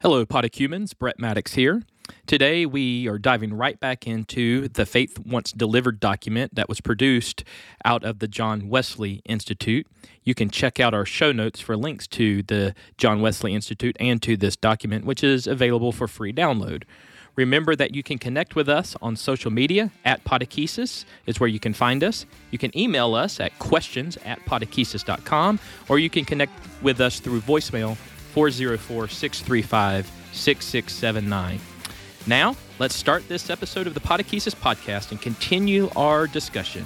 Hello, Podocumens. Brett Maddox here. Today, we are diving right back into the Faith Once Delivered document that was produced out of the John Wesley Institute. You can check out our show notes for links to the John Wesley Institute and to this document, which is available for free download. Remember that you can connect with us on social media at Podechesis is where you can find us. You can email us at questions at podechesis.com or you can connect with us through voicemail 404 635 6679. Now, let's start this episode of the Podechesis podcast and continue our discussion.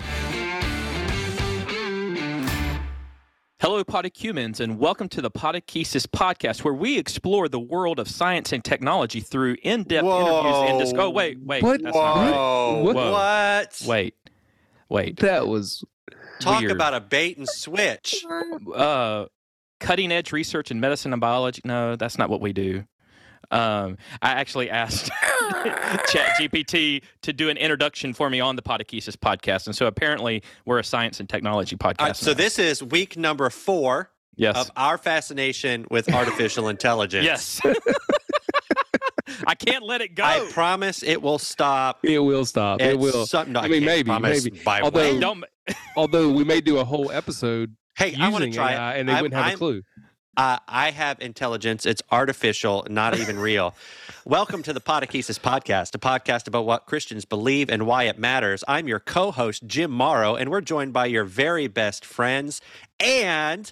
Hello, Podocumens, and welcome to the Podechesis podcast, where we explore the world of science and technology through in-depth interviews and discuss. Oh, wait, wait, What? that's not right. Whoa. Whoa. What? Wait, wait. That was Talk Weird. about a bait and switch. uh, cutting edge research in medicine and biology. No, that's not what we do. Um, I actually asked ChatGPT to do an introduction for me on the Podechesis podcast, and so apparently we're a science and technology podcast. All right, so now. this is week number four yes, of our fascination with artificial intelligence. yes. I can't let it go. I promise it will stop. it will stop. at It will. Some, no, I mean, maybe, maybe. By Although- when. Don't. Although we may do a whole episode Hey, I want to try AI it. and they I'm- wouldn't have I'm- a clue. Uh, I have intelligence. It's artificial, not even real. Welcome to the Podechesis Podcast, a podcast about what Christians believe and why it matters. I'm your co host, Jim Morrow, and we're joined by your very best friends and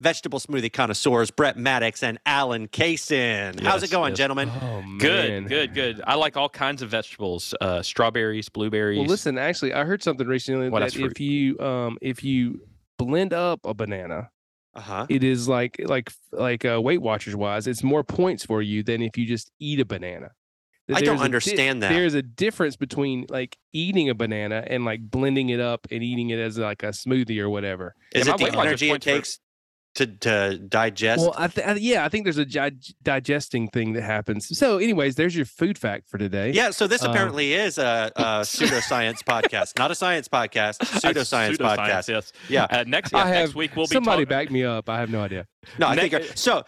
vegetable smoothie connoisseurs, Brett Maddox and Alan Kaysen. How's it going, yes. gentlemen? Oh man. Good, good, good. I like all kinds of vegetables: uh, strawberries, blueberries. Well, listen. Actually, I heard something recently What that if you um if you blend up a banana, Uh huh. it is like like like uh, Weight Watchers wise, it's more points for you than if you just eat a banana. I don't a di- understand that. There's a difference between like eating a banana and like blending it up and eating it as like a smoothie or whatever. Is Yeah, it the energy it takes to, to digest? Well, I th- I- yeah, I think there's a gi- digesting thing that happens. So, anyways, there's your food fact for today. yeah, so this um, apparently is a, a pseudoscience podcast, not a science podcast, pseudoscience podcast. Yes. Yeah. Uh, next, I yeah, next week we'll be somebody talking- back me up. I have no idea. No, I Ne- think you're- so.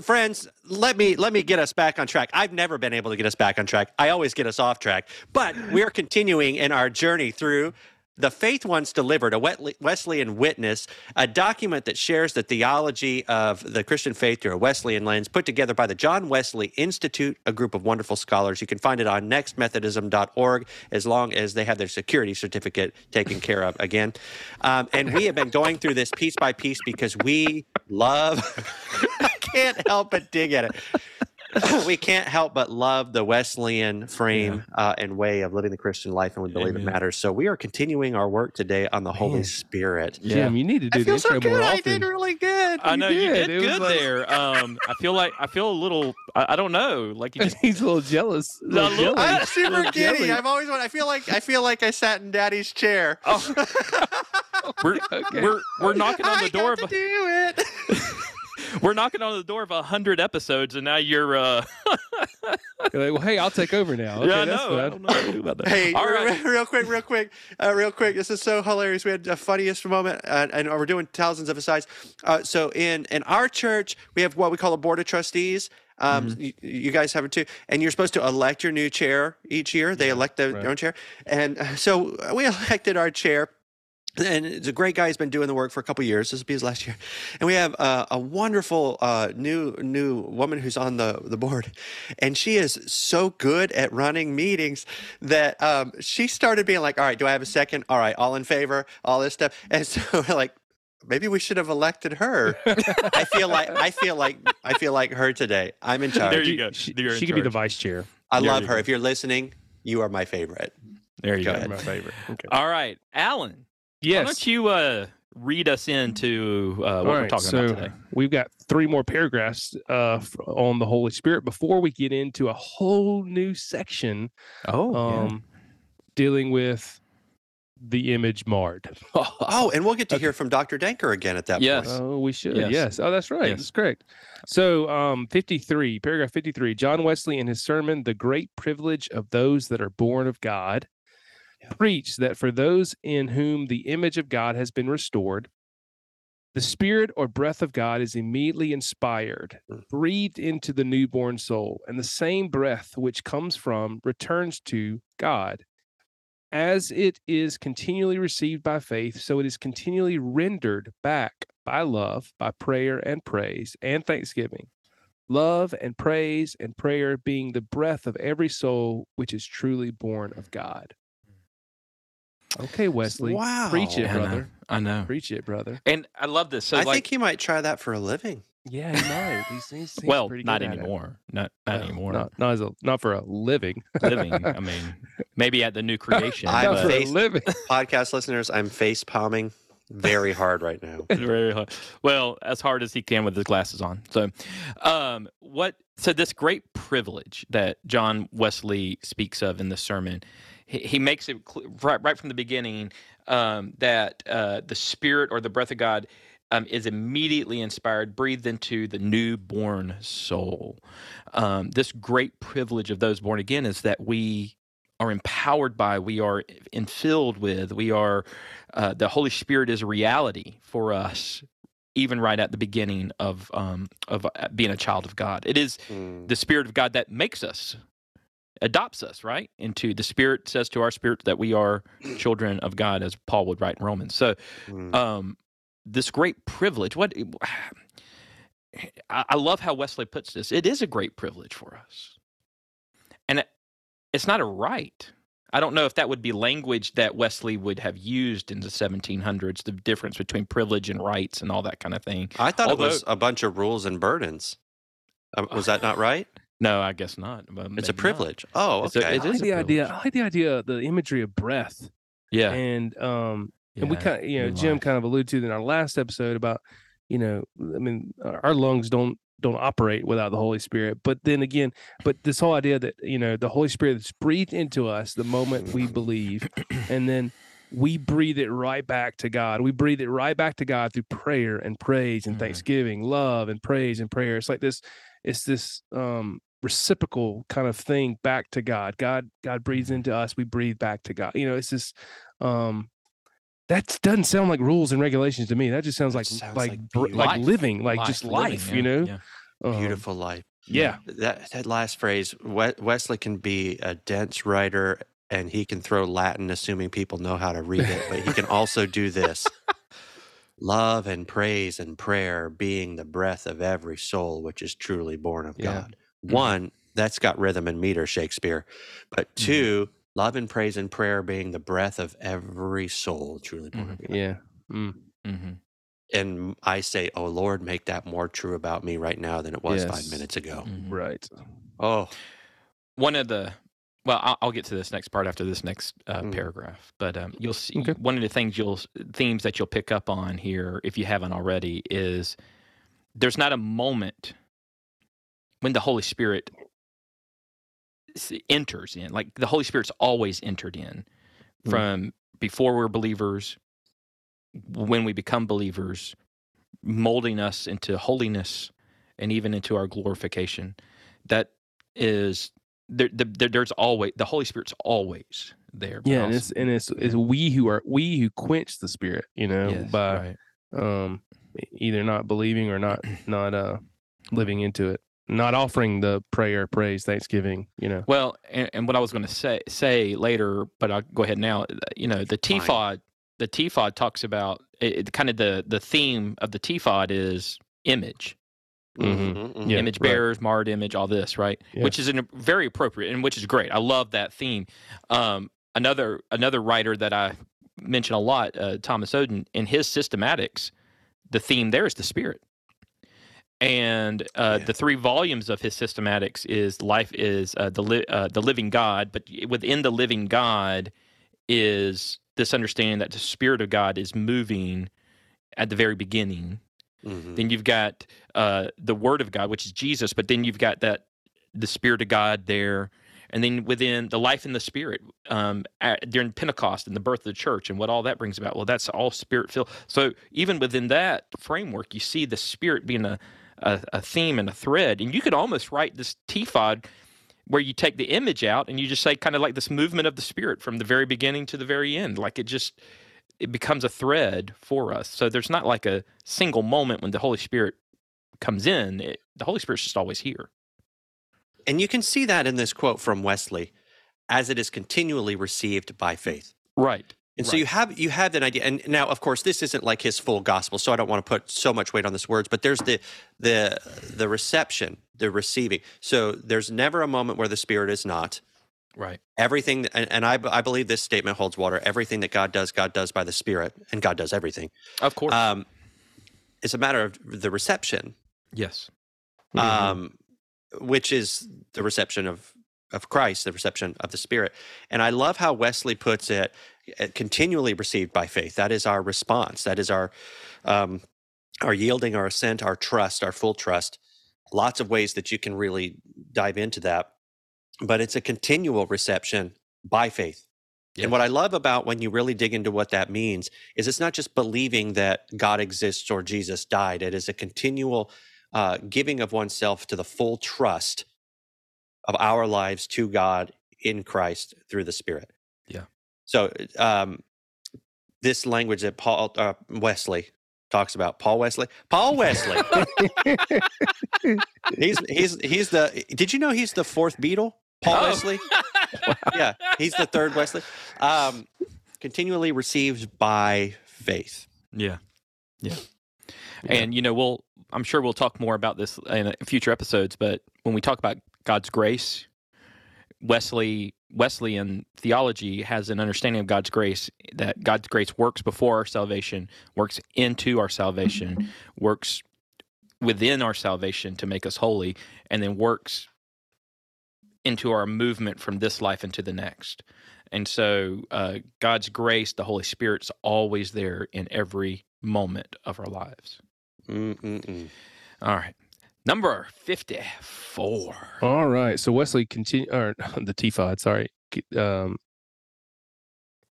Friends, let me let me get us back on track. I've never been able to get us back on track. I always get us off track. But we're continuing in our journey through the Faith Once Delivered, a Wesleyan Witness, a document that shares the theology of the Christian faith through a Wesleyan lens, put together by the John Wesley Institute, a group of wonderful scholars. You can find it on nextmethodism.org as long as they have their security certificate taken care of again. Um, and we have been going through this piece by piece because we love, I can't help but dig at it. we can't help but love the Wesleyan frame uh, and way of living the Christian life, and we believe it Amen. matters. So we are continuing our work today on the Holy Spirit. Yeah. Jim, you need to do I the feel so intro more good. I did really good. I know you did. did, It good like- there. Um, I feel like I feel a little. I, I don't know. Like you just. He's a little jealous. A little little- jelly. I'm super giddy. jelly. I've always wanted. I feel like I feel like I sat in Daddy's chair. Oh, we're, Okay. we're we're knocking on I the door got to a, do it. we're knocking on the door of a hundred episodes, and now you're. uh You're like, well, hey, I'll take over now. Okay, Yeah, I that's know. I don't know what to do about that. Hey, all re- right. re- real quick, real quick, uh, real quick. This is so hilarious. We had the funniest moment, uh, and we're doing thousands of asides. Uh, so in in our church, we have what we call a board of trustees. Um, Mm-hmm. you, you guys have it too, and you're supposed to elect your new chair each year. They elect their, right. their own chair, and uh, so we elected our chair. And it's a great guy. He's been doing the work for a couple years. This will be his last year. And we have uh, a wonderful uh, new new woman who's on the, the board, and she is so good at running meetings that um, she started being like, "All right, do I have a second? All right, all in favor, all this stuff." And so we're like, maybe we should have elected her. I feel like I feel like I feel like her today. I'm in charge. There you go. She, You're she could be the vice chair. I There love her. go. If you're listening, you are my favorite. There you Go go. ahead. My favorite. Okay. All right, Alan. Why don't you uh, read us into uh, what All we're right, talking so about today? we've got three more paragraphs uh, on the Holy Spirit before we get into a whole new section Oh, um, dealing with the image marred. Oh, and we'll get to hear from Dr. Danker again at that Yes. point. Oh, we should. Yes. Yes. Oh, that's right. Yes. That's correct. So, um, 53, paragraph 53, John Wesley in his sermon, The Great Privilege of Those That Are Born of God, preached that for those in whom the image of God has been restored, The spirit or breath of God is immediately inspired, Mm. breathed into the newborn soul, and the same breath which comes from returns to God. As it is continually received by faith, so it is continually rendered back by love, by prayer and praise and thanksgiving. Love and praise and prayer being the breath of every soul which is truly born of God. Okay, Wesley. wow. Preach it, I know. brother. I know. Preach it, brother. And I love this. So I like, think he might try that for a living. Yeah, he might. He's, he's, he's well, pretty not good at it. anymore. Not not Well, anymore. Not, not as a not for a living. Living. I mean, maybe at the new creation. I'm but- face- living. Podcast listeners, I'm face palming very hard right now. very hard. Well, as hard as he can with his glasses on. So, um, what? So this great privilege that John Wesley speaks of in the sermon, he, he makes it cl- right right from the beginning um, that uh, the Spirit or the breath of God. Um, is immediately inspired, breathed into the newborn soul. Um, this great privilege of those born again is that we are empowered by, we are infilled with, we are uh, the Holy Spirit is a reality for us, even right at the beginning of um, of uh, being a child of God. It is Mm. the Spirit of God that makes us, adopts us, right? Into the Spirit says to our spirit that we are children of God, as Paul would write in Romans. So, Mm. um, this great privilege. What I, love how Wesley puts this. It is a great privilege for us, and it's not a right. I don't know if that would be language that Wesley would have used in the 1700s. The difference between privilege and rights and all that kind of thing. I thought although- it was a bunch of rules and burdens. Um, was that not right? No, I guess not. but It's maybe a not. privilege. Oh, It's a- okay. it I is like the idea. I like the idea, the imagery of breath, Yeah, and um, and we kind of, you know, Jim life. kind of alluded to in our last episode about, you know, I mean, our our lungs don't don't operate without the Holy Spirit. But then again, but this whole idea that you know the Holy Spirit is breathed into us the moment we believe, and then we breathe it right back to God. We breathe it right back to God through prayer and praise and Mhm. thanksgiving, love and praise and prayer. It's like this. It's this um reciprocal kind of thing back to God. God God breathes Mhm. into us, we breathe back to God. You know, it's just um that doesn't sound like rules and regulations to me. That just sounds like sounds like like like living, like Life, just living, life, yeah, you know? yeah. Um, Beautiful life. Yeah. That that last phrase, We- Wesley can be a dense writer and he can throw Latin, assuming people know how to read it, but he can also do this. Love and praise and prayer being the breath of every soul which is truly born of Yeah. God. Mhm. One, that's got rhythm and meter, Shakespeare. But Mhm. two, love and praise and prayer being the breath of every soul truly born of God. Yeah. Mm. hmm And I say, oh Lord, make that more true about me right now than it was five minutes ago. Mhm. Right. Oh, one of the well I'll, I'll get to this next part after this next uh, Mm. paragraph but um, you'll see Okay. one of the things you'll themes that you'll pick up on here if you haven't already is there's not a moment when the holy spirit enters in like the holy spirit's always entered in Mm. from before we're believers when we become believers molding us into holiness and even into our glorification that is there, the, there there's always the holy spirit's always there Yeah, and it's and it's it's we who are we who quench the spirit, you know, Yes, by right. um either not believing or not not uh living into it. Not offering the prayer, praise, thanksgiving, you know. well and, and what i was going to say say later but i'll go ahead now you know the Fine. TFOD the TFOD talks about it, it- kind of the the theme of the tphod is image Mhm. mhm, mhm. Yeah, image right. bearers, marred image, all this, right? Yeah. Which is an, very appropriate and which is great. I love that theme. Um, another another writer that I mention a lot, uh, Thomas Oden, in his systematics, the theme there is the spirit. And uh, Yeah. the three volumes of his systematics is life is uh, the li- uh, the living God, but within the living God is this understanding that the spirit of God is moving at the very beginning Mhm. then you've got uh, the Word of God, which is Jesus, but then you've got that the Spirit of God there, and then within the life in the Spirit um, at, during Pentecost and the birth of the church and what all that brings about. Well, that's all Spirit filled. So even within that framework, you see the Spirit being a, a a theme and a thread, and you could almost write this TFOD where you take the image out and you just say kind of like this movement of the Spirit from the very beginning to the very end, like it just it becomes a thread for us. So there's not like a single moment when the Holy Spirit comes in. It, the Holy Spirit's just always here. And you can see that in this quote from Wesley, as it is continually received by faith. Right. And so Right. you have you have that idea. And now, of course, this isn't like his full gospel, so I don't want to put so much weight on this words. But there's the the the reception, the receiving. So there's never a moment where the Spirit is not. Right. Everything, and, and I, I believe this statement holds water. Everything that God does, God does by the Spirit, and God does everything. Of course. Um, it's a matter of the reception, yes. Mhm. um, which is the reception of of Christ, the reception of the Spirit. And I love how Wesley puts it: uh, continually received by faith. That is our response. That is our um, our yielding, our assent, our trust, our full trust. Lots of ways that you can really dive into that, but it's a continual reception by faith. And what I love about when you really dig into what that means is it's not just believing that God exists or Jesus died. It is a continual uh, giving of oneself to the full trust of our lives to God in Christ through the Spirit. Yeah. So um, this language that Paul uh, Wesley talks about, Paul Wesley, Paul Wesley. he's he's he's the. Did you know he's the fourth Beatle? Paul Oh. Wesley. yeah, he's the third Wesley. Um, continually received by faith. Yeah. Yeah. And you know, we'll I'm sure we'll talk more about this in uh, future episodes, but when we talk about God's grace, Wesley Wesleyan theology has an understanding of God's grace that God's grace works before our salvation, works into our salvation, works within our salvation to make us holy, and then works into our movement from this life into the next. And so, uh, God's grace, the Holy Spirit's always there in every moment of our lives. All right. Number 54. All right. So Wesley continue or the T5, sorry, um,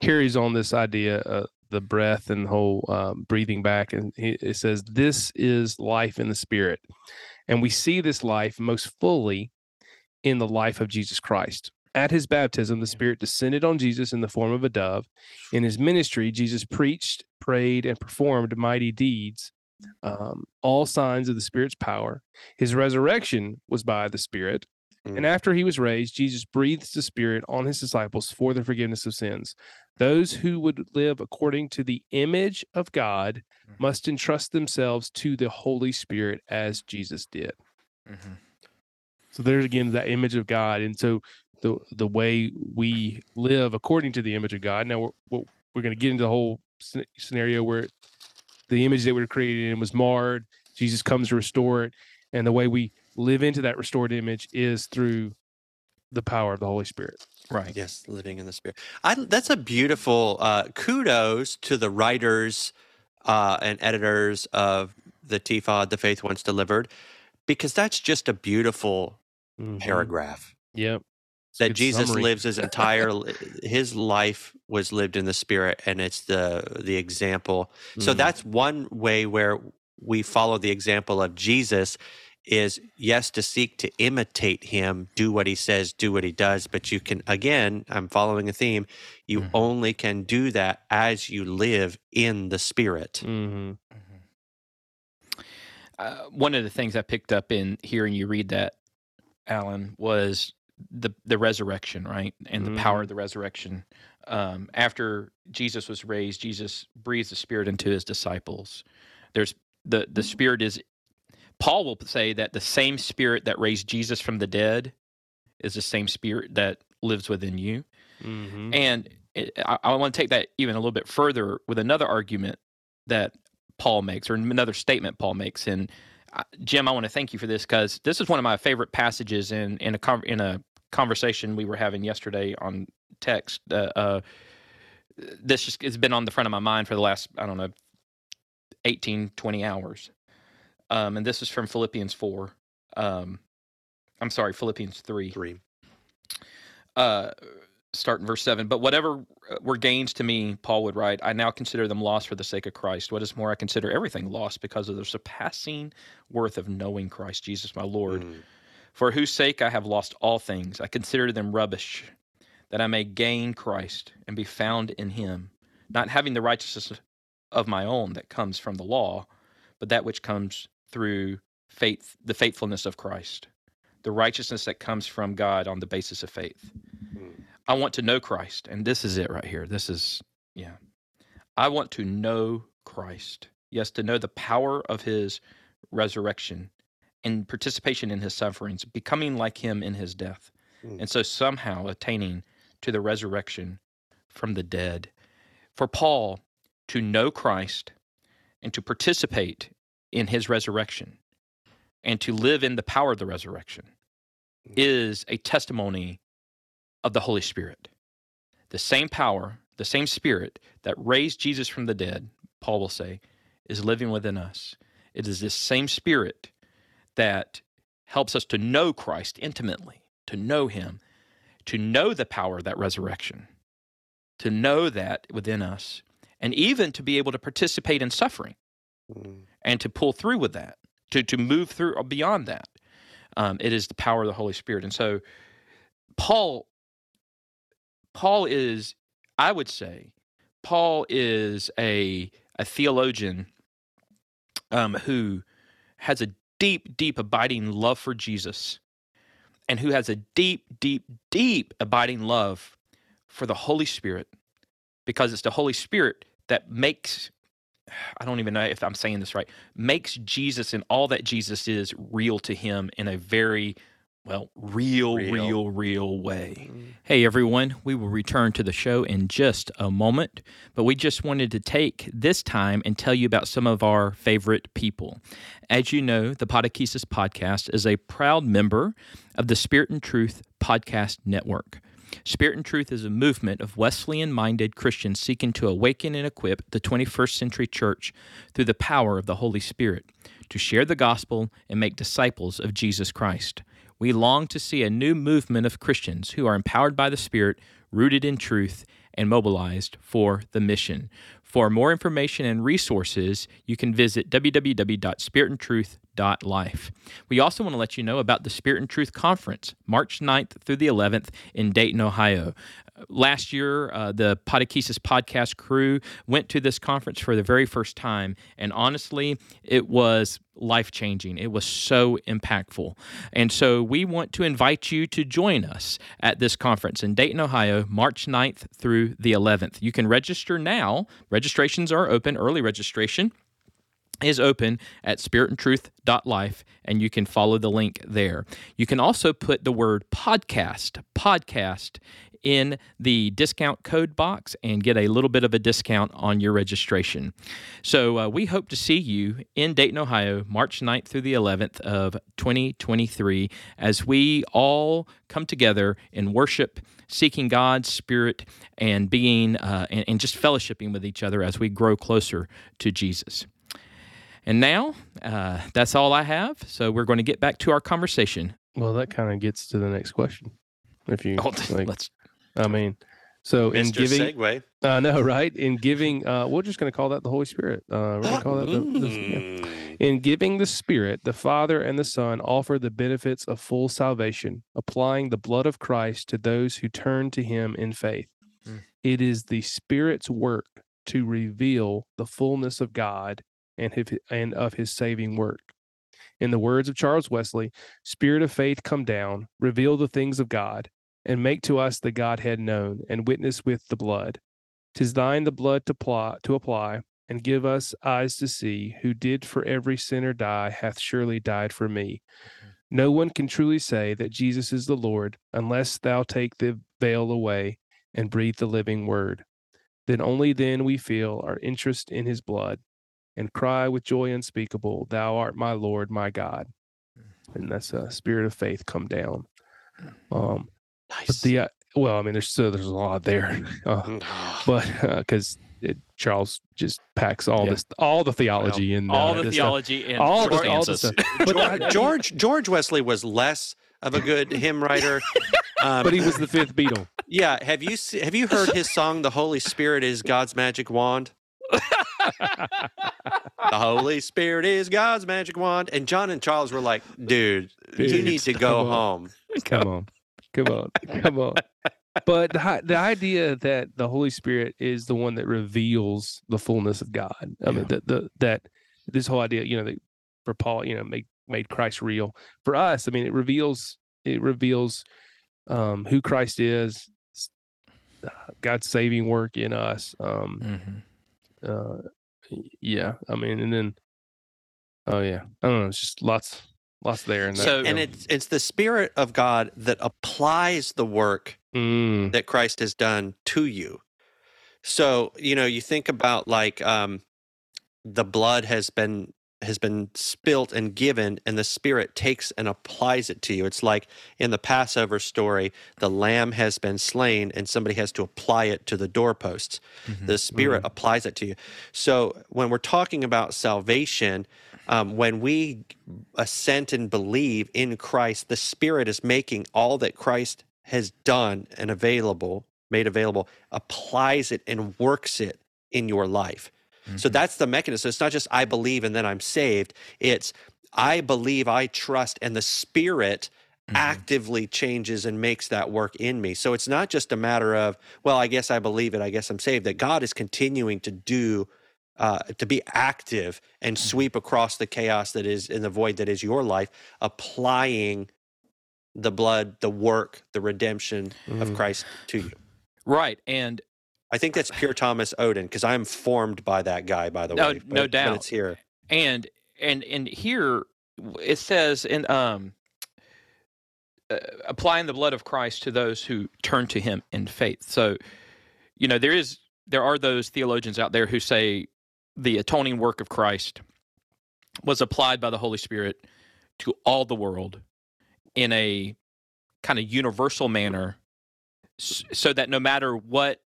carries on this idea of the breath and the whole um, breathing back, and he, it says this is life in the spirit, and we see this life most fully in the life of Jesus Christ. At his baptism, the Spirit descended on Jesus in the form of a dove. In his ministry, Jesus preached, prayed, and performed mighty deeds, um, all signs of the Spirit's power. His resurrection was by the Spirit. And Mm. after he was raised, Jesus breathed the Spirit on his disciples for the forgiveness of sins. Those who would live according to the image of God Mhm. must entrust themselves to the Holy Spirit as Jesus did. Mhm. So there's again that image of God. And so the the way we live according to the image of God. Now we're we're, we're going to get into the whole scenario where the image that we were created in was marred. Jesus comes to restore it, and the way we live into that restored image is through the power of the Holy Spirit. Right. Yes, living in the spirit. I, that's a beautiful uh, kudos to the writers uh, and editors of the TFOD, The Faith Once Delivered, because that's just a beautiful Mhm. paragraph. Yep. It's a That good Jesus summary. lives his entire his life was lived in the spirit, and it's the the example. So Mhm. that's one way where we follow the example of Jesus. Is yes to seek to imitate him, do what he says, do what he does, but you can again. I'm following a theme. You Mhm. only can do that as you live in the spirit. Mhm. Uh, one of the things I picked up in hearing you read that, Alan, was the the resurrection, right, and the power of the resurrection. Um, after Jesus was raised, Jesus breathes the Spirit into his disciples. There's the the Spirit is. Paul will say that the same Spirit that raised Jesus from the dead is the same Spirit that lives within you. Mhm. And it, I, I want to take that even a little bit further with another argument that Paul makes, or another statement Paul makes. Uh, Jim, I want to thank you for this because this is one of my favorite passages in in a con- in a conversation we were having yesterday on text. Uh, uh, this just has been on the front of my mind for the last I don't know 18, 20 hours. Um, and this is from Philippians four. Um, I'm sorry, Philippians three Three. uh, start in verse 7 but whatever uh, were gains to me paul would write i now consider them lost for the sake of christ what is more i consider everything lost because of the surpassing worth of knowing christ jesus my lord Mm. for whose sake i have lost all things i consider them rubbish that i may gain christ and be found in him not having the righteousness of my own that comes from the law, but that which comes through faith, the faithfulness of Christ, the righteousness that comes from God on the basis of faith. I want to know Christ, and this is it right here. This is, yeah. I want to know Christ. Yes, to know the power of his resurrection and participation in his sufferings, becoming like him in his death. Mm. And so somehow attaining to the resurrection from the dead. For Paul to know Christ and to participate in his resurrection and to live in the power of the resurrection Mm. is a testimony of the Holy Spirit. The same power, the same spirit that raised Jesus from the dead, Paul will say, is living within us. It is this same spirit that helps us to know Christ intimately, to know him, to know the power of that resurrection, to know that within us, and even to be able to participate in suffering Mm. and to pull through with that, to to move through or beyond that. Um, it is the power of the Holy Spirit, and so Paul, Paul is, I would say, Paul is a a theologian um, who has a deep, deep, abiding love for Jesus, and who has a deep, deep, deep abiding love for the Holy Spirit, because it's the Holy Spirit that makes I don't even know if I'm saying this right, makes Jesus and all that Jesus is real to him in a very, well, real, Real. real, real, way. Mm. Hey everyone, we will return to the show in just a moment, but we just wanted to take this time and tell you about some of our favorite people. As you know, the Podechesis podcast is a proud member of the Spirit and Truth Podcast Network. Spirit and Truth is a movement of Wesleyan minded Christians seeking to awaken and equip the 21st century church through the power of the Holy Spirit to share the gospel and make disciples of Jesus Christ. We long to see a new movement of Christians who are empowered by the Spirit, rooted in truth, and mobilized for the mission. For more information and resources, you can visit www.spiritandtruth.life. We also want to let you know about the Spirit and Truth Conference, March 9th through the 11th in Dayton, Ohio. Last year, uh, the Podechesis podcast crew went to this conference for the very first time, and honestly, it was life changing. It was so impactful. And so we want to invite you to join us at this conference in Dayton, Ohio, March 9th through the 11th. You can register now. Registrations are open, early registration is open at spiritandtruth.life and you can follow the link there. You can also put the word podcast, podcast in the discount code box and get a little bit of a discount on your registration. So uh, we hope to see you in Dayton, Ohio, March 9th through the 11th of 2023 as we all come together in worship, seeking God's spirit and being uh, and, and just fellowshipping with each other as we grow closer to Jesus. And now, uh, that's all I have. So we're going to get back to our conversation. Well, that kind of gets to the next question. If you Oh, like, let's I mean, so in giving, Segue. I know, right? In giving, uh, we're just going to call that the Holy Spirit. Uh, we're going to call that the, the yeah. Mm. In giving the Spirit, the Father and the Son offer the benefits of full salvation, applying the blood of Christ to those who turn to Him in faith. Mm. It is the Spirit's work to reveal the fullness of God and his, and of His saving work. In the words of Charles Wesley, Spirit of faith, come down, reveal the things of God, and make to us the Godhead known, and witness with the blood. Tis thine the blood to, plot to apply, and give us eyes to see, who did for every sinner die, hath surely died for me. Mm-hmm. No one can truly say that Jesus is the Lord unless thou take the veil away and breathe the living word. Then only then we feel our interest in his blood and cry with joy unspeakable, Thou art my Lord, my God. Mm-hmm. And that's a spirit of faith come down. Mm-hmm. Um, but Nice. the uh, well, I mean, there's so there's a lot there, uh, Mm. but because Charles just packs all Yeah. this, all the theology and all uh, the theology and all the, all the stuff. But, George, George George Wesley was less of a good hymn writer. Um, but he was the fifth Beatle. yeah. Have you have you heard his song "The Holy Spirit is God's Magic Wand"? the Holy Spirit is God's magic wand. And John and Charles were like, "Dude, you need to go on. home." Come on, come on, come on. but the the idea that the Holy Spirit is the one that reveals the fullness of God. I mean, Yeah. that the that this whole idea, you know, that for Paul, you know, made made Christ real. For us, I mean, it reveals it reveals um, who Christ is, God's saving work in us. Um, Mhm. uh, yeah, I mean, and then, oh yeah, I don't know. It's just lots, lots there. And that, So- you and it's it's the spirit of God that applies the work Mm, that Christ has done to you. So, you know, you think about like um the blood has been has been spilt and given and the spirit takes and applies it to you. It's like in the Passover story, the lamb has been slain and somebody has to apply it to the doorposts. Mhm. The spirit applies it to you. So, when we're talking about salvation, um, when we assent and believe in Christ, the Spirit is making all that Christ has done and available, made available, applies it and works it in your life. So Mhm. that's the mechanism. It's not just I believe and then I'm saved. It's I believe, I trust, and the Spirit Mhm. actively changes and makes that work in me. So it's not just a matter of, well, I guess I believe it, I guess I'm saved, that God is continuing to do, uh, to be active and Mm-hmm. sweep across the chaos that is in the void that is your life, applying the blood, the work, the redemption of Mhm. Christ to you. Right. And I think that's pure Thomas Oden because I'm formed by that guy, by the No- way. no but- But doubt. it's here. and and and here it says in um uh, applying the blood of Christ to those who turn to him in faith. So, you know, there is there are those theologians out there who say the atoning work of Christ was applied by the Holy Spirit to all the world in a kind of universal manner so that no matter what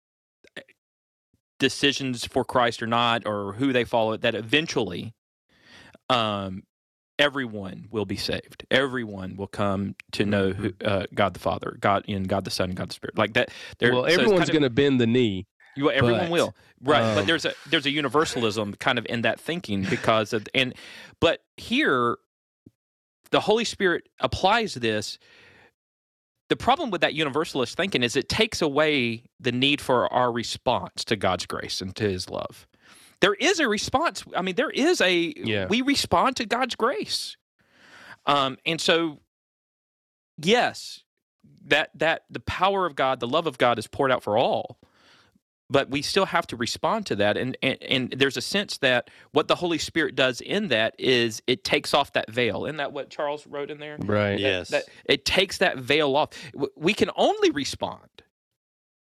decisions for Christ or not or who they follow that eventually um everyone will be saved everyone will come to know who uh, God the Father God in God the Son and God the Spirit like that well, everyone's of- going to bend the knee. You, everyone But, will, right? but um, there's a there's a universalism kind of in that thinking because of and but here, the Holy Spirit applies this. The problem with that universalist thinking is it takes away the need for our response to God's grace and to His love. There is a response. I mean, there is a Yeah. we respond to God's grace, um, and so yes, that that the power of God, the love of God, is poured out for all but we still have to respond to that and, and and there's a sense that what the holy spirit does in that is it takes off that veil isn't that what charles wrote in there Right. Yeah. Yes. that it takes that veil off we can only respond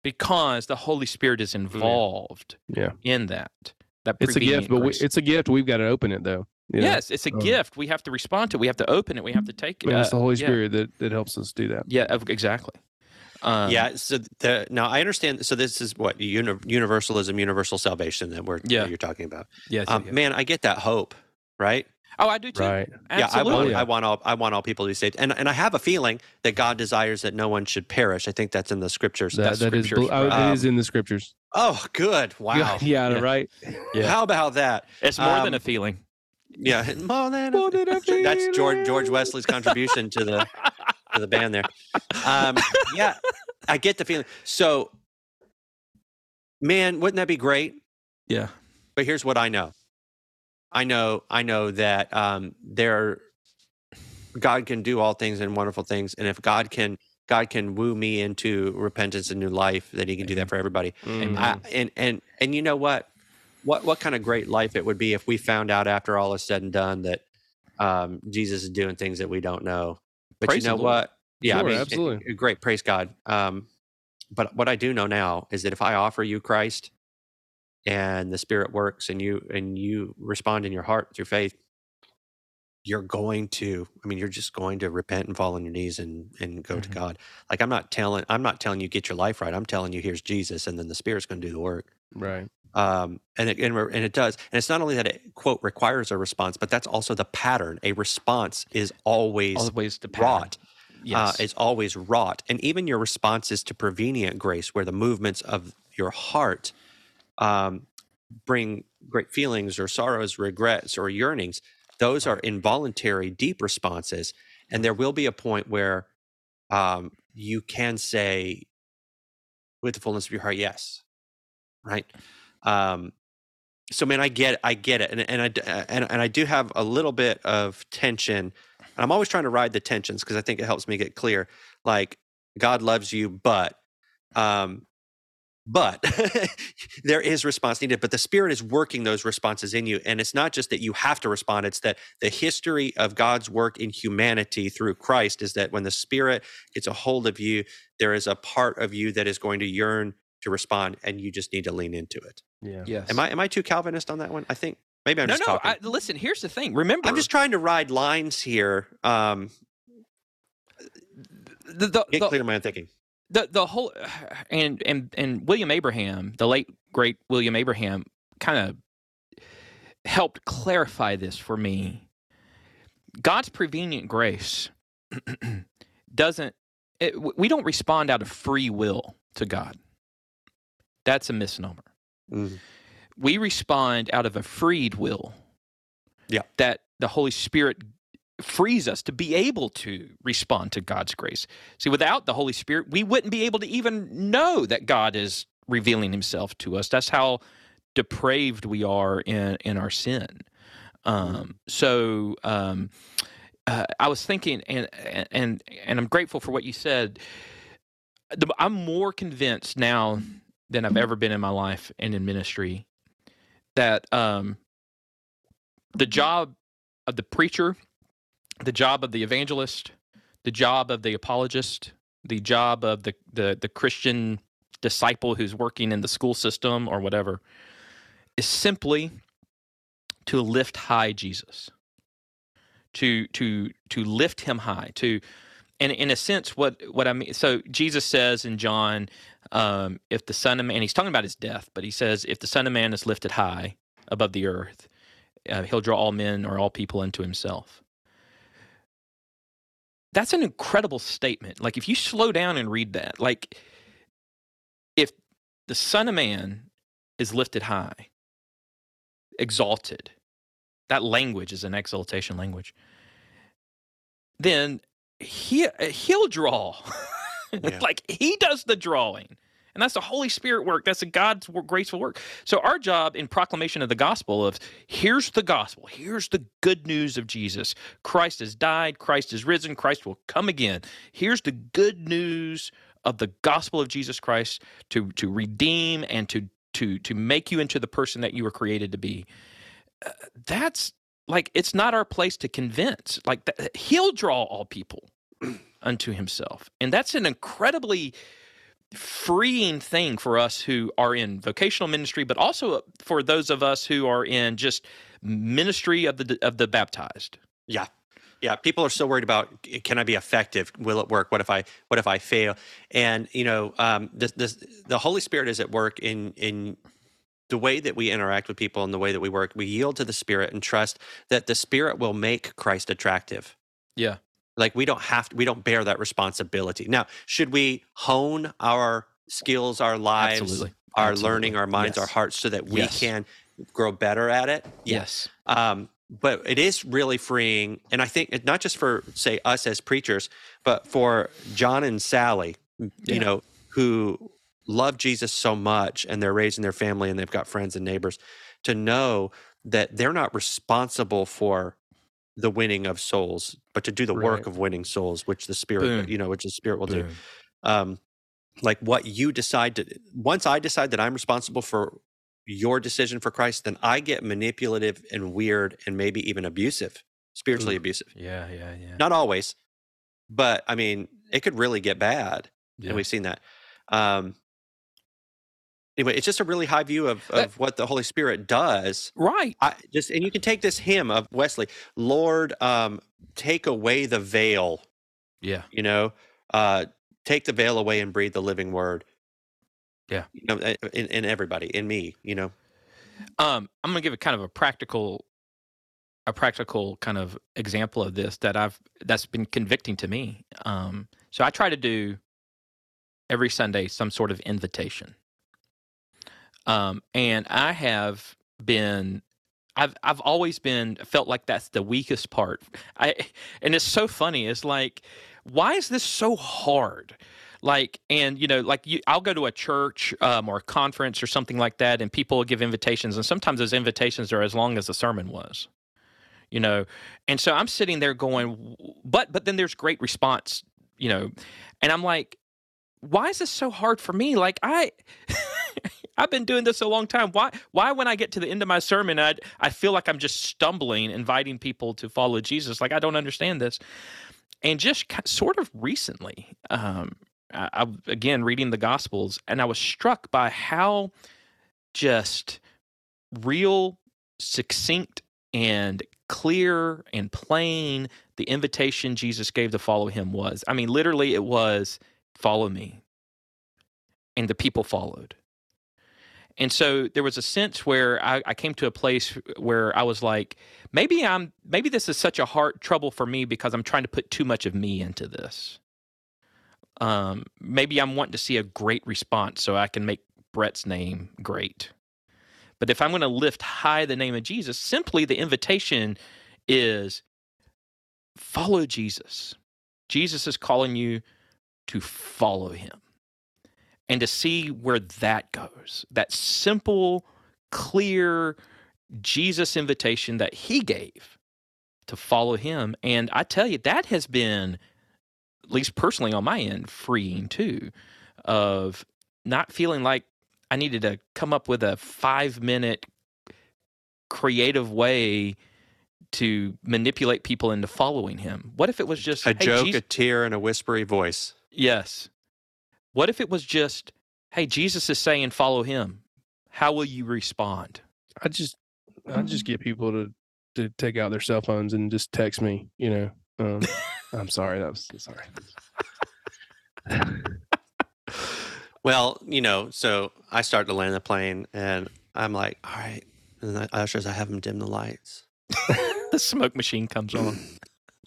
because the holy spirit is involved Yeah. in that that It's a gift, but we, it's a gift. We've got to open it though. you know? yes it's a Um, gift we have to respond to it. we have to open it we have to take it And it's uh, the Holy yeah. Spirit that, that helps us do that. yeah exactly um, yeah. So the, now I understand. So this is what uni- universalism, universal salvation that we're Yeah. that you're talking about. yes, Um, yeah. Man, I get that hope, right? oh i do too Right. Yeah, I want, Absolutely. I want all I want all people to be saved, and and I have a feeling that God desires that no one should perish. I think that's in the scriptures. That, That's that is, scriptures, bel- uh, right. it is in the scriptures. oh, good! Wow. Yeah. Yeah. Right. Yeah. How about that? it's more than um, a feeling Yeah, more than More than a that's George George. Wesley's contribution to the to the band there. Um, yeah, I get the feeling. So, man, wouldn't that be great? yeah But here's what I know. I know I know that um, there God can do all things and wonderful things, and if God can God can woo me into repentance and new life, that He can do that for everybody. Mhm. I, and and and you know what? What what kind of great life it would be if we found out after all is said and done that um, Jesus is doing things that we don't know. But Praise you know what? Yeah, I mean, absolutely. eh, great. Praise God. Um, but what I do know now is that if I offer you Christ, and the Spirit works, and you and you respond in your heart through faith, you're going to. I mean, you're just going to repent and fall on your knees and and go to Mhm. God. Like I'm not telling I'm not telling you get your life right. I'm telling you here's Jesus, and then the Spirit's going to do the work Right. um, and it, and, re- and it does. And it's not only that it quote requires a response, but that's also the pattern. A response is always always the wrought. Yes. Uh, it's always wrought, and even your responses to prevenient grace, where the movements of your heart um, bring great feelings or sorrows, regrets or yearnings. Those are involuntary, deep responses, and there will be a point where um, you can say, with the fullness of your heart, yes. Right. Um, so man, I get, I get it, and and I uh, and, and I do have a little bit of tension. And I'm always trying to ride the tensions because I think it helps me get clear. Like God loves you, but um, but there is response needed but the spirit is working those responses in you and it's not just that you have to respond it's that the history of god's work in humanity through christ is that when the spirit gets a hold of you there is a part of you that is going to yearn to respond and you just need to lean into it Yeah. Yes. am i am i too calvinist on that one i think maybe i'm no, just no. talking I, listen, here's the thing. Remember, i'm just trying to ride lines here um the, the, get the, clear in my own thinking the the whole and and and William Abraham, the late great William Abraham, kind of helped clarify this for me. God's prevenient grace doesn't. It, we don't respond out of free will to God. That's a misnomer. Mhm. We respond out of a freed will. Yeah. That the Holy Spirit frees us to be able to respond to God's grace. See, without the Holy Spirit, we wouldn't be able to even know that God is revealing himself to us. That's how depraved we are in, in our sin. Um, so um, uh, I was thinking, and, and, and I'm grateful for what you said. The- I'm more convinced now than I've ever been in my life and in ministry that um, the job of the preacher the job of the evangelist, the job of the apologist, the job of the, the, the Christian disciple who's working in the school system or whatever is simply to lift high Jesus. To to to lift him high, to and in a sense what what I mean so Jesus says in John um, if the son of man he's talking about his death but he says if the son of man is lifted high above the earth uh, he'll draw all men or all people into himself that's an incredible statement. Like if you slow down and read that, like if the Son of Man is lifted high, exalted, that language is an exaltation language, then he he'll draw. Yeah. like he does the drawing. And that's the Holy Spirit work. That's a God's graceful work. So our job in proclamation of the gospel of here's the gospel. Here's the good news of Jesus. Christ has died, Christ is risen, Christ will come again. Here's the good news of the gospel of Jesus Christ to to redeem and to to to make you into the person that you were created to be. Uh, that's like it's not our place to convince. Like that, he'll draw all people unto himself. And that's an incredibly freeing thing for us who are in vocational ministry, but also for those of us who are in just ministry of the of the baptized. Yeah. Yeah, people are so worried about can I be effective? Will it work? What if I what if I fail? And you know, um, this, this, the Holy Spirit is at work in in the way that we interact with people and the way that we work. We yield to the Spirit and trust that the Spirit will make Christ attractive. Yeah. Like we don't have to, we don't bear that responsibility. Now, should we hone our skills, our lives, Absolutely. our Absolutely. learning, our minds, our hearts, so that we Yes. can grow better at it? Yes. um, but it is really freeing and i think not just for say us as preachers but for john and sally Yeah. you know who love jesus so much and they're raising their family and they've got friends and neighbors to know that they're not responsible for the winning of souls but to do the work of winning souls which the spirit Boom. you know which the spirit will do um, like what you decide to once i decide that i'm responsible for your decision for christ then i get manipulative and weird and maybe even abusive spiritually Ooh. abusive Yeah, yeah, yeah. not always but i mean it could really get bad yeah. and we've seen that um anyway it's just a really high view of, That- of what the holy spirit does right. I just and you can take this hymn of Wesley, Lord, um, take away the veil, Yeah. you know, uh, take the veil away and breathe the living word. Yeah. you know, uh, in, in everybody, in me, you know. Um, I'm gonna give a kind of a practical, a practical kind of example of this that I've that's been convicting to me. Um, so I try to do every Sunday some sort of invitation. Um, and I have been, I've I've always been felt like that's the weakest part. I and it's so funny. It's like, why is this so hard? like and you know like you i'll go to a church um, or a conference or something like that and people will give invitations and sometimes those invitations are as long as the sermon was you know and so i'm sitting there going but but then there's great response you know and i'm like why is this so hard for me like i i've been doing this a long time. Why why when i get to the end of my sermon i i feel like i'm just stumbling inviting people to follow jesus? Like i don't understand this. And just sort of recently um I, I again reading the gospels and i was struck by how just real succinct and clear and plain the invitation jesus gave to follow him was. I mean literally it was follow me. And the people followed and so there was a sense where I, I came to a place where i was like maybe i'm maybe this is such a hard trouble for me because i'm trying to put too much of me into this. Um, maybe i'm wanting to see a great response so i can make brett's name great. But if i'm going to lift high the name of jesus simply the invitation is follow jesus. Jesus is calling you to follow him and to see where that goes that simple clear jesus invitation that he gave to follow him and i tell you that has been at least personally on my end freeing too of not feeling like i needed to come up with a five minute creative way to manipulate people into following him what if it was just A "Hey, joke, Jesus- a tear, and a whispery voice. Yes. What if it was just, hey, Jesus is saying follow him? How will you respond? I just I just get people to to take out their cell phones and just text me. You know, um, I'm sorry. That was sorry. Well, you know, so I start to land the plane, and I'm like, all right. And the ushers, I have them dim the lights. the smoke machine comes on.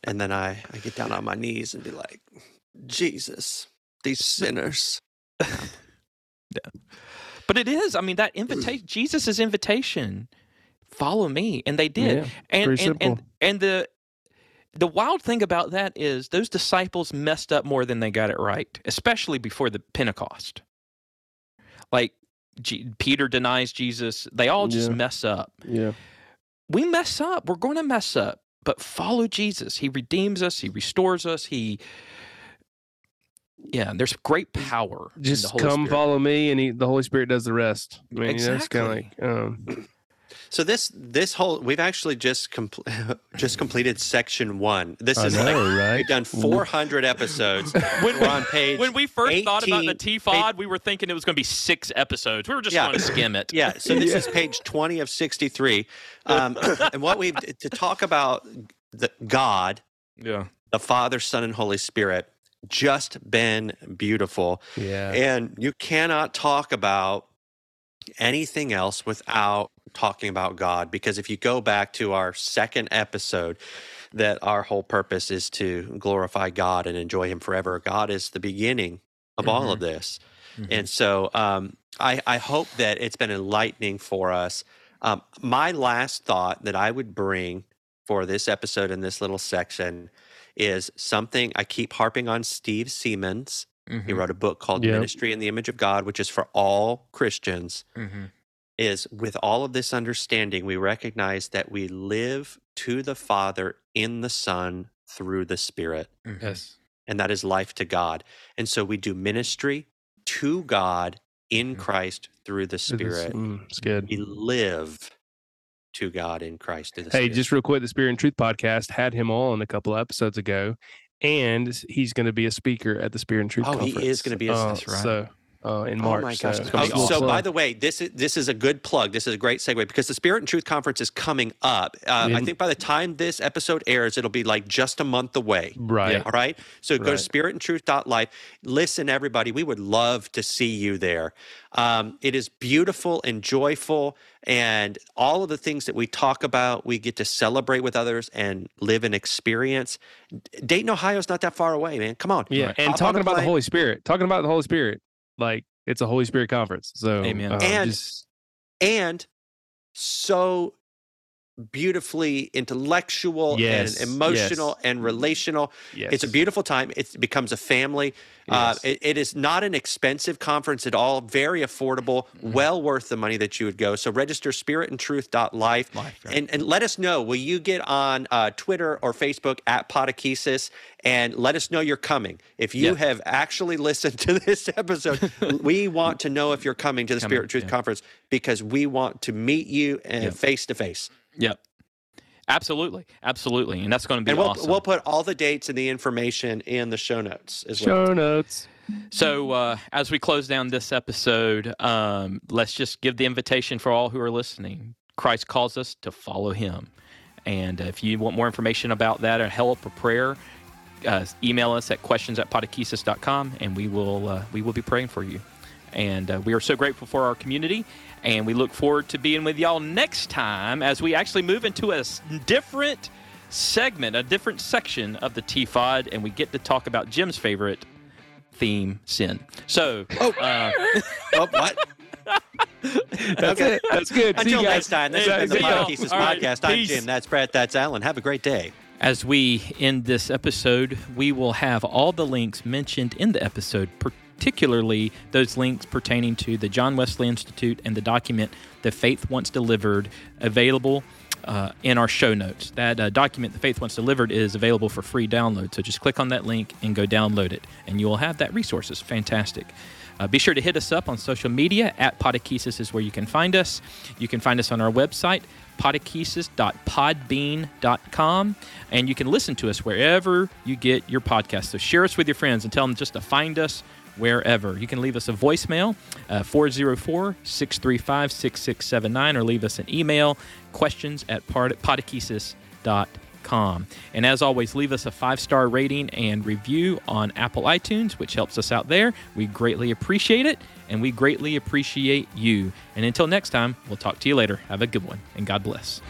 And then I, I get down on my knees and be like, Jesus, these sinners. yeah. But it is, I mean, that invitation, Jesus' invitation, follow me. And they did. Yeah, and, and, and and the the wild thing about that is those disciples messed up more than they got it right, especially before the Pentecost. Like G- Peter denies Jesus. They all just Yeah. mess up. yeah. we mess up. We're going to mess up, but follow Jesus. He redeems us. He restores us. He, yeah. There's great power. in the Just Holy come Spirit. follow me, and he, the Holy Spirit does the rest. I mean, you know, it's kind of Exactly. like um, So this this whole we've actually just compl- just completed section one. This I is like know, right? we've done 400 episodes. When We're on page When we first thought about the 18 TFOD, we were thinking it was going to be six episodes. We were just Yeah. going to skim it. Yeah, so this Yeah. is page 20 of 63. Um, and what we've to talk about the God, Yeah. the Father, Son, and Holy Spirit, just been beautiful. yeah, And you cannot talk about anything else without talking about God. Because if you go back to our second episode, that our whole purpose is to glorify God and enjoy Him forever. God is the beginning of all of this. Mhm. And so um, I, I hope that it's been enlightening for us. Um, my last thought that I would bring for this episode in this little section is something I keep harping on Steve Seamands. He Mhm. wrote a book called Yeah. Ministry in the Image of God, which is for all Christians. Mhm. Is with all of this understanding, we recognize that we live to the Father in the Son through the Spirit, Mhm. yes, and that is life to God. And so we do ministry to God in Mhm. Christ through the It is- Spirit. mm, it's good. We live to God in Christ through the Hey, Spirit. just real quick, the Spirit and Truth podcast had him on a couple of episodes ago, and he's going to be a speaker at the Spirit and Truth Oh, he is gonna be a- uh, That's right. So uh, in Oh March. my gosh! So, Oh, be so, by the way, this is this is a good plug. This is a great segue because the Spirit and Truth Conference is coming up. Uh, I think by the time this episode airs, it'll be like just a month away. right, Yeah. All right. So go to Right. spiritandtruth.life. Listen, everybody. We would love to see you there. Um, it is beautiful and joyful. And all of the things that we talk about, we get to celebrate with others and live and experience. Dayton, Ohio is not that far away, man. Come on. yeah, Right. and Hop on talking about the. Holy Spirit, talking about the Holy Spirit, like it's a Holy Spirit conference. So Amen. uh, And- just- and so beautifully intellectual Yes, and emotional yes. and relational. Yes. It's a beautiful time. It becomes a family. Uh, it, it is not an expensive conference at all. Very affordable. Mm-hmm. Well worth the money that you would go. So register spiritandtruth.life Life, right. and and let us know. Will you get on uh, Twitter or Facebook at Podechesis and let us know you're coming. If you have actually listened to this episode, we want to know if you're coming to the Coming, Spirit Truth yeah. Conference because we want to meet you face to face. Yep. Absolutely. Absolutely. And that's going to be And we'll awesome. we'll put all the dates and the information in the show notes as well. Show notes. So, uh, as we close down this episode, um, let's just give the invitation for all who are listening. Christ calls us to follow him. And if you want more information about that or help or prayer, uh, email us at questions at podechesis.com and we will, uh, we will be praying for you. And uh, we are so grateful for our community. And we look forward to being with y'all next time as we actually move into a s- different segment, a different section of the TFOD, and we get to talk about Jim's favorite theme, sin. So, Oh. uh, Oh, what? That's it. That's good. See Until you guys. next time, this has been the See y'all. Podechesis All right, Podcast. I'm peace. Jim. That's Brett. That's Alan. Have a great day. as we end this episode, we will have all the links mentioned in the episode, particularly those links pertaining to the John Wesley Institute and the document The Faith Once Delivered, available uh, in our show notes. That uh, document, The Faith Once Delivered, is available for free download. So just click on that link and go download it, and you will have that resource. It's fantastic. Uh, be sure to hit us up on social media at Podechesis is where you can find us. You can find us on our website, podechesis.podbean.com, and you can listen to us wherever you get your podcast. So share us with your friends and tell them just to find us wherever. You can leave us a voicemail, uh, 404 635 6679, or leave us an email, questions at pod- podechesis.com. And as always, leave us a five star rating and review on Apple iTunes, which helps us out there. We greatly appreciate it, and we greatly appreciate you. And until next time, we'll talk to you later. Have a good one, and God bless.